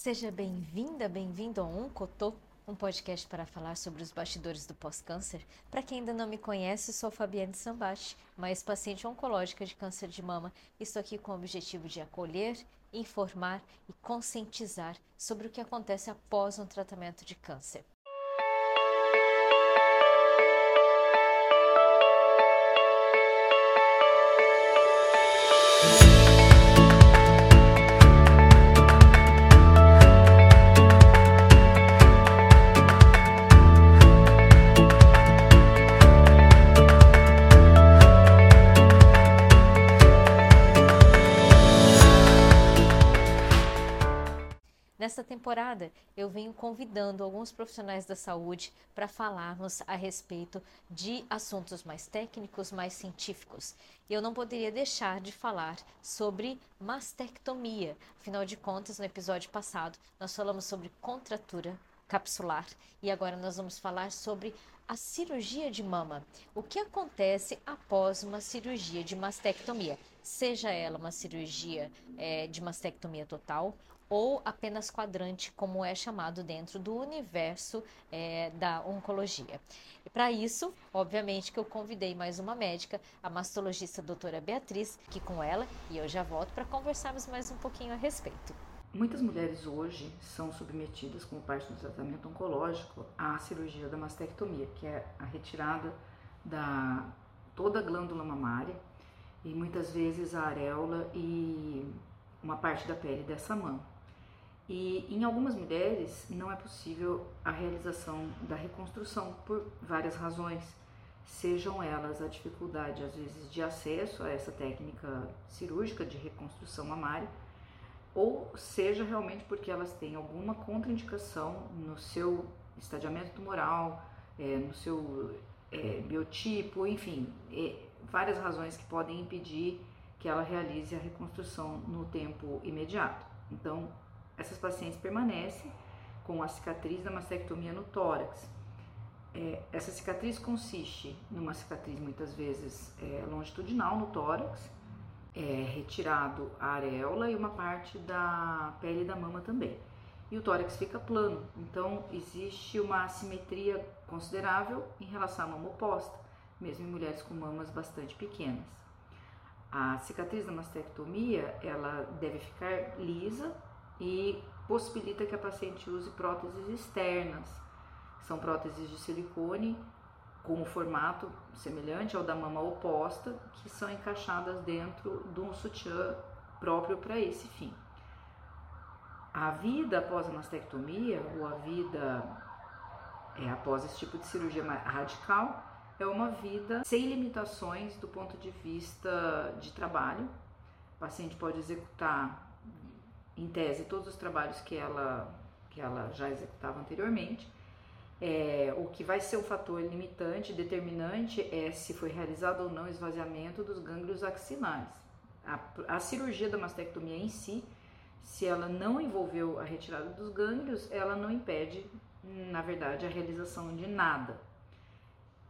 Seja bem-vinda, bem-vindo ao Oncotô, um podcast para falar sobre os bastidores do pós-câncer. Para quem ainda não me conhece, sou Fabiane Sambachi, mais paciente oncológica de câncer de mama. Estou aqui com o objetivo de acolher, informar e conscientizar sobre o que acontece após um tratamento de câncer. Temporada, eu venho convidando alguns profissionais da saúde para falarmos a respeito de assuntos mais técnicos, mais científicos. E eu não poderia deixar de falar sobre mastectomia. Afinal de contas, no episódio passado, nós falamos sobre contratura capsular e agora nós vamos falar sobre a cirurgia de mama. O que acontece após uma cirurgia de mastectomia? Seja ela uma cirurgia é, de mastectomia total ou apenas quadrante, como é chamado dentro do universo é, da oncologia. E para isso, obviamente que eu convidei mais uma médica, a mastologista doutora Beatriz, que com ela, e eu já volto para conversarmos mais um pouquinho a respeito. Muitas mulheres hoje são submetidas, como parte do tratamento oncológico, à cirurgia da mastectomia, que é a retirada da toda a glândula mamária e muitas vezes a areola e uma parte da pele dessa mama. E em algumas mulheres não é possível a realização da reconstrução por várias razões, sejam elas a dificuldade às vezes de acesso a essa técnica cirúrgica de reconstrução mamária, ou seja realmente porque elas têm alguma contraindicação no seu estadiamento tumoral, é, no seu é, biotipo, enfim, é, várias razões que podem impedir que ela realize a reconstrução no tempo imediato. Então, essas pacientes permanecem com a cicatriz da mastectomia no tórax. É, essa cicatriz consiste numa cicatriz muitas vezes é, longitudinal no tórax, é retirado a areola e uma parte da pele da mama também. E o tórax fica plano, então existe uma assimetria considerável em relação à mama oposta, mesmo em mulheres com mamas bastante pequenas. A cicatriz da mastectomia, ela deve ficar lisa e possibilita que a paciente use próteses externas. São próteses de silicone com um formato semelhante ao da mama oposta, que são encaixadas dentro de um sutiã próprio para esse fim. A vida após a mastectomia, ou a vida é, após esse tipo de cirurgia radical, é uma vida sem limitações do ponto de vista de trabalho. O paciente pode executar em tese, todos os trabalhos que ela, que ela já executava anteriormente. É, o que vai ser o fator limitante, determinante, é se foi realizado ou não esvaziamento dos gânglios axilares. A, a cirurgia da mastectomia em si, se ela não envolveu a retirada dos gânglios, ela não impede, na verdade, a realização de nada.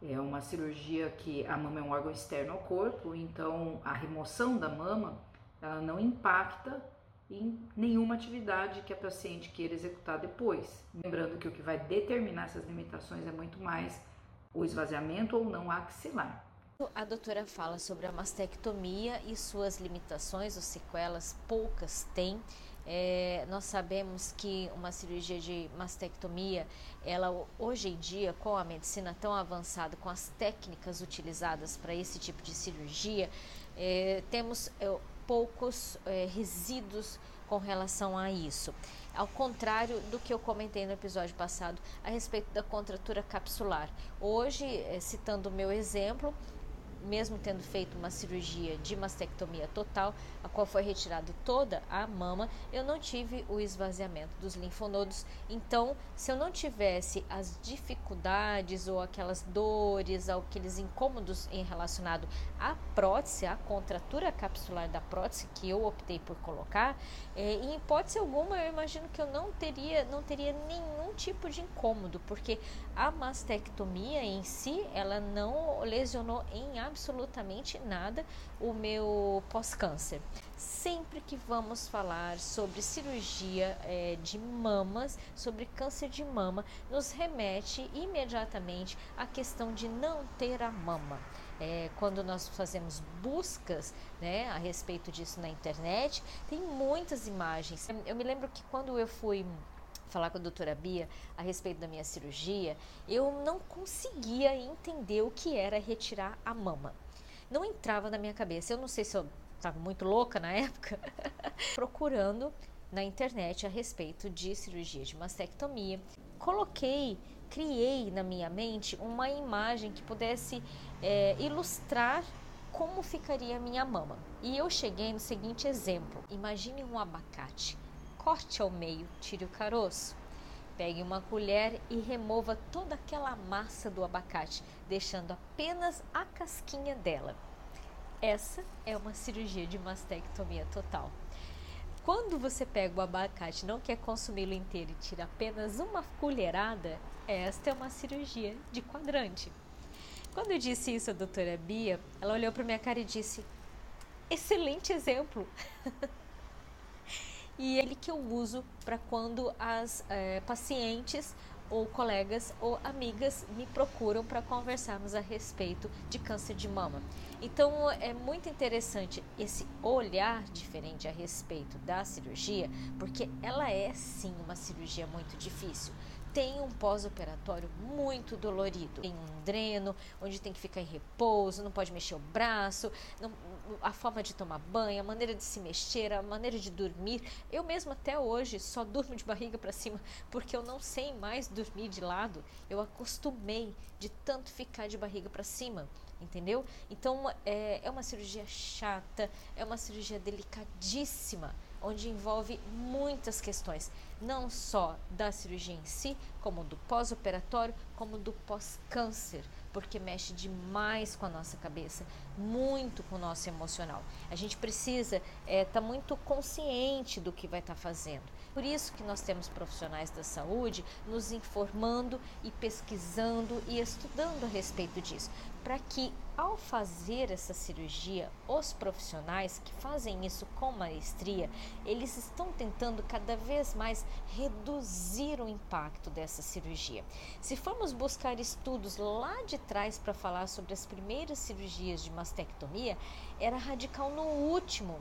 É uma cirurgia que a mama é um órgão externo ao corpo, então a remoção da mama ela não impacta em nenhuma atividade que a paciente queira executar depois. Lembrando que o que vai determinar essas limitações é muito mais o esvaziamento ou não axilar. A doutora fala sobre a mastectomia e suas limitações ou sequelas, poucas tem. É, nós sabemos que uma cirurgia de mastectomia, ela hoje em dia, com a medicina tão avançada, com as técnicas utilizadas para esse tipo de cirurgia, é, temos é, poucos é, resíduos com relação a isso. Ao contrário do que eu comentei no episódio passado a respeito da contratura capsular. Hoje, é, citando o meu exemplo, mesmo tendo feito uma cirurgia de mastectomia total, a qual foi retirada toda a mama, eu não tive o esvaziamento dos linfonodos. Então, se eu não tivesse as dificuldades ou aquelas dores, ou aqueles incômodos em relacionado à prótese, à contratura capsular da prótese que eu optei por colocar, é, em hipótese alguma eu imagino que eu não teria, não teria nenhum tipo de incômodo, porque a mastectomia em si, ela não lesionou em absolutamente nada o meu pós-câncer. sempre que vamos falar sobre cirurgia é, de mamas, sobre câncer de mama, nos remete imediatamente à questão de não ter a mama. É, quando nós fazemos buscas né, a respeito disso na internet, tem muitas imagens. Eu me lembro que quando eu fui falar com a doutora Bia a respeito da minha cirurgia, eu não conseguia entender o que era retirar a mama. Não entrava na minha cabeça. Eu não sei se eu estava muito louca na época, procurando na internet a respeito de cirurgia de mastectomia. Coloquei, criei na minha mente uma imagem que pudesse é, ilustrar como ficaria a minha mama. E eu cheguei no seguinte exemplo: imagine um abacate corte ao meio, tire o caroço. Pegue uma colher e remova toda aquela massa do abacate, deixando apenas a casquinha dela. Essa é uma cirurgia de mastectomia total. Quando você pega o abacate não quer consumi-lo inteiro e tira apenas uma colherada, esta é uma cirurgia de quadrante. Quando eu disse isso à doutora Bia, ela olhou para minha cara e disse: Excelente exemplo! e ele que eu uso para quando as é, pacientes ou colegas ou amigas me procuram para conversarmos a respeito de câncer de mama. Então é muito interessante esse olhar diferente a respeito da cirurgia, porque ela é sim uma cirurgia muito difícil tem um pós-operatório muito dolorido. Tem um dreno, onde tem que ficar em repouso, não pode mexer o braço, não, a forma de tomar banho, a maneira de se mexer, a maneira de dormir. Eu mesmo até hoje só durmo de barriga para cima porque eu não sei mais dormir de lado. Eu acostumei de tanto ficar de barriga para cima entendeu? Então é, é uma cirurgia chata, é uma cirurgia delicadíssima onde envolve muitas questões, não só da cirurgia em si, como do pós-operatório, como do pós-câncer, porque mexe demais com a nossa cabeça, muito com o nosso emocional. A gente precisa estar é, tá muito consciente do que vai estar tá fazendo. Por isso que nós temos profissionais da saúde nos informando e pesquisando e estudando a respeito disso, para que ao fazer essa cirurgia, os profissionais que fazem isso com maestria, eles estão tentando cada vez mais reduzir o impacto dessa cirurgia. Se formos buscar estudos lá de trás para falar sobre as primeiras cirurgias de mastectomia, era radical no último.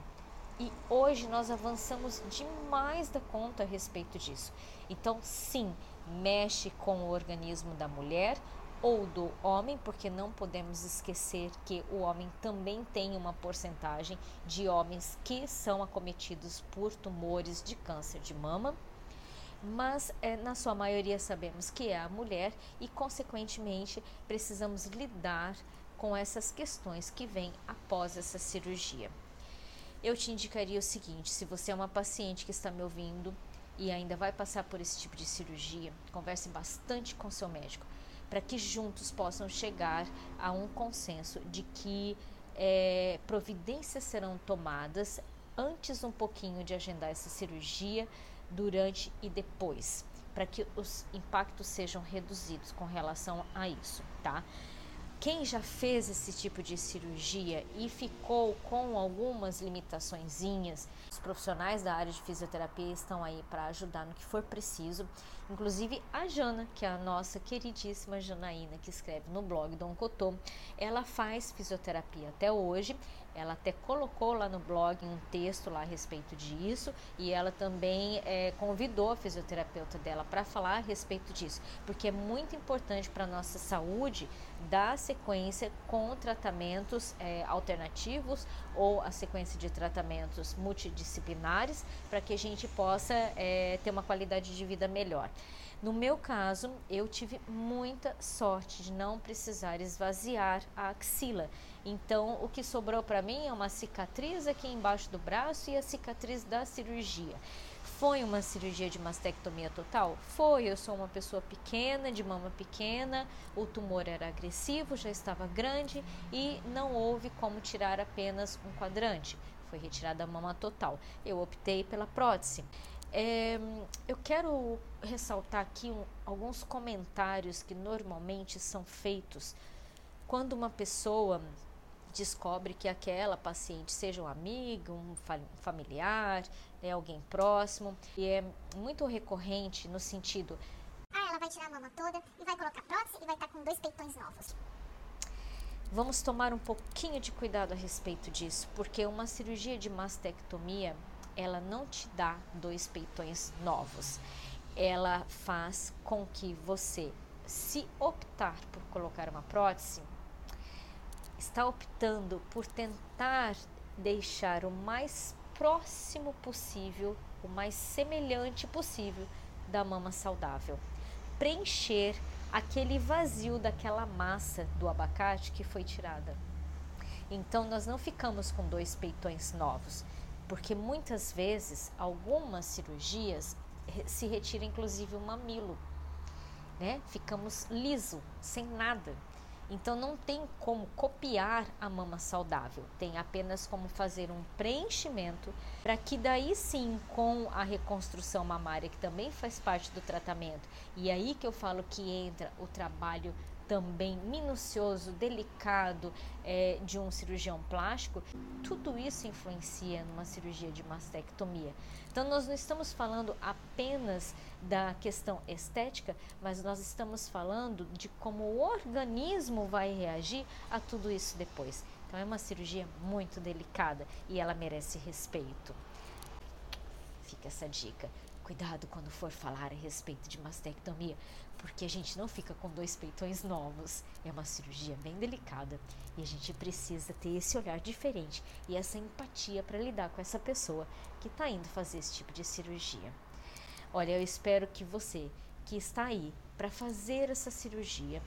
E hoje nós avançamos demais da conta a respeito disso. Então, sim, mexe com o organismo da mulher, ou do homem, porque não podemos esquecer que o homem também tem uma porcentagem de homens que são acometidos por tumores de câncer de mama, mas é, na sua maioria sabemos que é a mulher e, consequentemente, precisamos lidar com essas questões que vêm após essa cirurgia. Eu te indicaria o seguinte: se você é uma paciente que está me ouvindo e ainda vai passar por esse tipo de cirurgia, converse bastante com seu médico para que juntos possam chegar a um consenso de que é, providências serão tomadas antes um pouquinho de agendar essa cirurgia, durante e depois, para que os impactos sejam reduzidos com relação a isso, tá? Quem já fez esse tipo de cirurgia e ficou com algumas limitaçõezinhas, os profissionais da área de fisioterapia estão aí para ajudar no que for preciso. Inclusive a Jana, que é a nossa queridíssima Janaína, que escreve no blog Dom Cotô, ela faz fisioterapia até hoje ela até colocou lá no blog um texto lá a respeito disso e ela também é, convidou a fisioterapeuta dela para falar a respeito disso, porque é muito importante para a nossa saúde dar sequência com tratamentos é, alternativos ou a sequência de tratamentos multidisciplinares para que a gente possa é, ter uma qualidade de vida melhor. No meu caso, eu tive muita sorte de não precisar esvaziar a axila. Então, o que sobrou para mim é uma cicatriz aqui embaixo do braço e a cicatriz da cirurgia. Foi uma cirurgia de mastectomia total? Foi. Eu sou uma pessoa pequena, de mama pequena, o tumor era agressivo, já estava grande e não houve como tirar apenas um quadrante. Foi retirada a mama total. Eu optei pela prótese. É, eu quero ressaltar aqui um, alguns comentários que normalmente são feitos quando uma pessoa descobre que aquela paciente seja um amigo, um familiar, né, alguém próximo. E é muito recorrente no sentido. Ah, ela vai tirar a mama toda e vai colocar prótese e vai estar tá com dois peitões novos. Vamos tomar um pouquinho de cuidado a respeito disso, porque uma cirurgia de mastectomia, ela não te dá dois peitões novos. Ela faz com que você, se optar por colocar uma prótese, está optando por tentar deixar o mais próximo possível, o mais semelhante possível da mama saudável. Preencher aquele vazio daquela massa do abacate que foi tirada. Então nós não ficamos com dois peitões novos, porque muitas vezes algumas cirurgias se retira inclusive o mamilo, né? Ficamos liso, sem nada. Então não tem como copiar a mama saudável, tem apenas como fazer um preenchimento para que daí sim com a reconstrução mamária que também faz parte do tratamento. E aí que eu falo que entra o trabalho também minucioso, delicado é, de um cirurgião plástico, tudo isso influencia numa cirurgia de mastectomia. Então, nós não estamos falando apenas da questão estética, mas nós estamos falando de como o organismo vai reagir a tudo isso depois. Então, é uma cirurgia muito delicada e ela merece respeito. Fica essa dica. Cuidado quando for falar a respeito de mastectomia, porque a gente não fica com dois peitões novos. É uma cirurgia bem delicada e a gente precisa ter esse olhar diferente e essa empatia para lidar com essa pessoa que está indo fazer esse tipo de cirurgia. Olha, eu espero que você que está aí para fazer essa cirurgia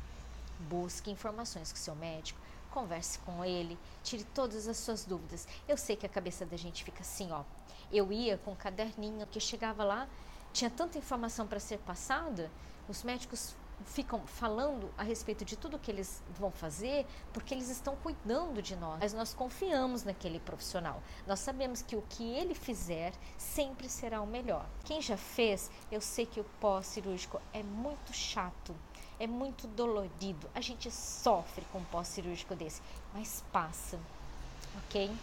busque informações com seu médico, converse com ele, tire todas as suas dúvidas. Eu sei que a cabeça da gente fica assim, ó. Eu ia com um caderninho que chegava lá, tinha tanta informação para ser passada, os médicos ficam falando a respeito de tudo que eles vão fazer, porque eles estão cuidando de nós. Mas nós confiamos naquele profissional. Nós sabemos que o que ele fizer sempre será o melhor. Quem já fez, eu sei que o pós-cirúrgico é muito chato é muito dolorido. A gente sofre com um pós-cirúrgico desse, mas passa, ok?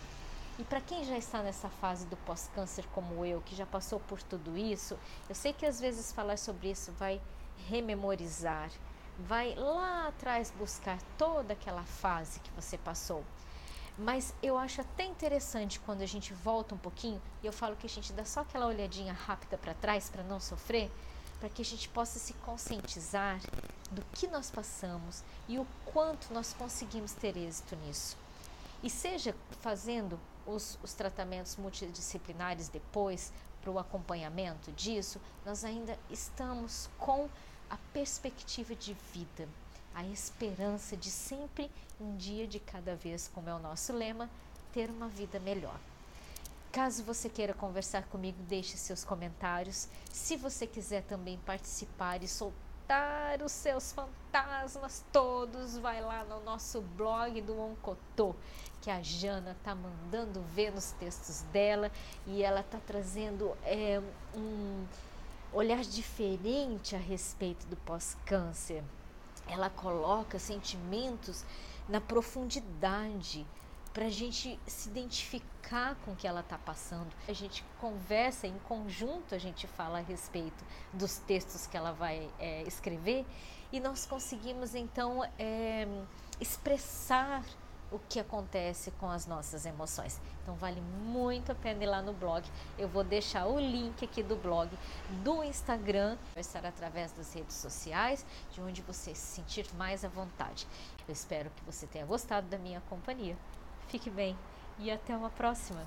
E para quem já está nessa fase do pós-câncer como eu, que já passou por tudo isso, eu sei que às vezes falar sobre isso vai rememorizar, vai lá atrás buscar toda aquela fase que você passou. Mas eu acho até interessante quando a gente volta um pouquinho e eu falo que a gente dá só aquela olhadinha rápida para trás para não sofrer, para que a gente possa se conscientizar do que nós passamos e o quanto nós conseguimos ter êxito nisso. E seja fazendo os, os tratamentos multidisciplinares depois, para o acompanhamento disso, nós ainda estamos com a perspectiva de vida, a esperança de sempre, um dia de cada vez, como é o nosso lema, ter uma vida melhor. Caso você queira conversar comigo, deixe seus comentários. Se você quiser também participar e soltar os seus fantasmas todos, vai lá no nosso blog do Oncotô, que a Jana tá mandando ver nos textos dela e ela tá trazendo é, um olhar diferente a respeito do pós-câncer. Ela coloca sentimentos na profundidade para a gente se identificar com o que ela está passando. A gente conversa em conjunto, a gente fala a respeito dos textos que ela vai é, escrever e nós conseguimos então é, expressar o que acontece com as nossas emoções. Então vale muito a pena ir lá no blog. Eu vou deixar o link aqui do blog, do Instagram, vai estar através das redes sociais, de onde você se sentir mais à vontade. Eu espero que você tenha gostado da minha companhia. Fique bem e até uma próxima!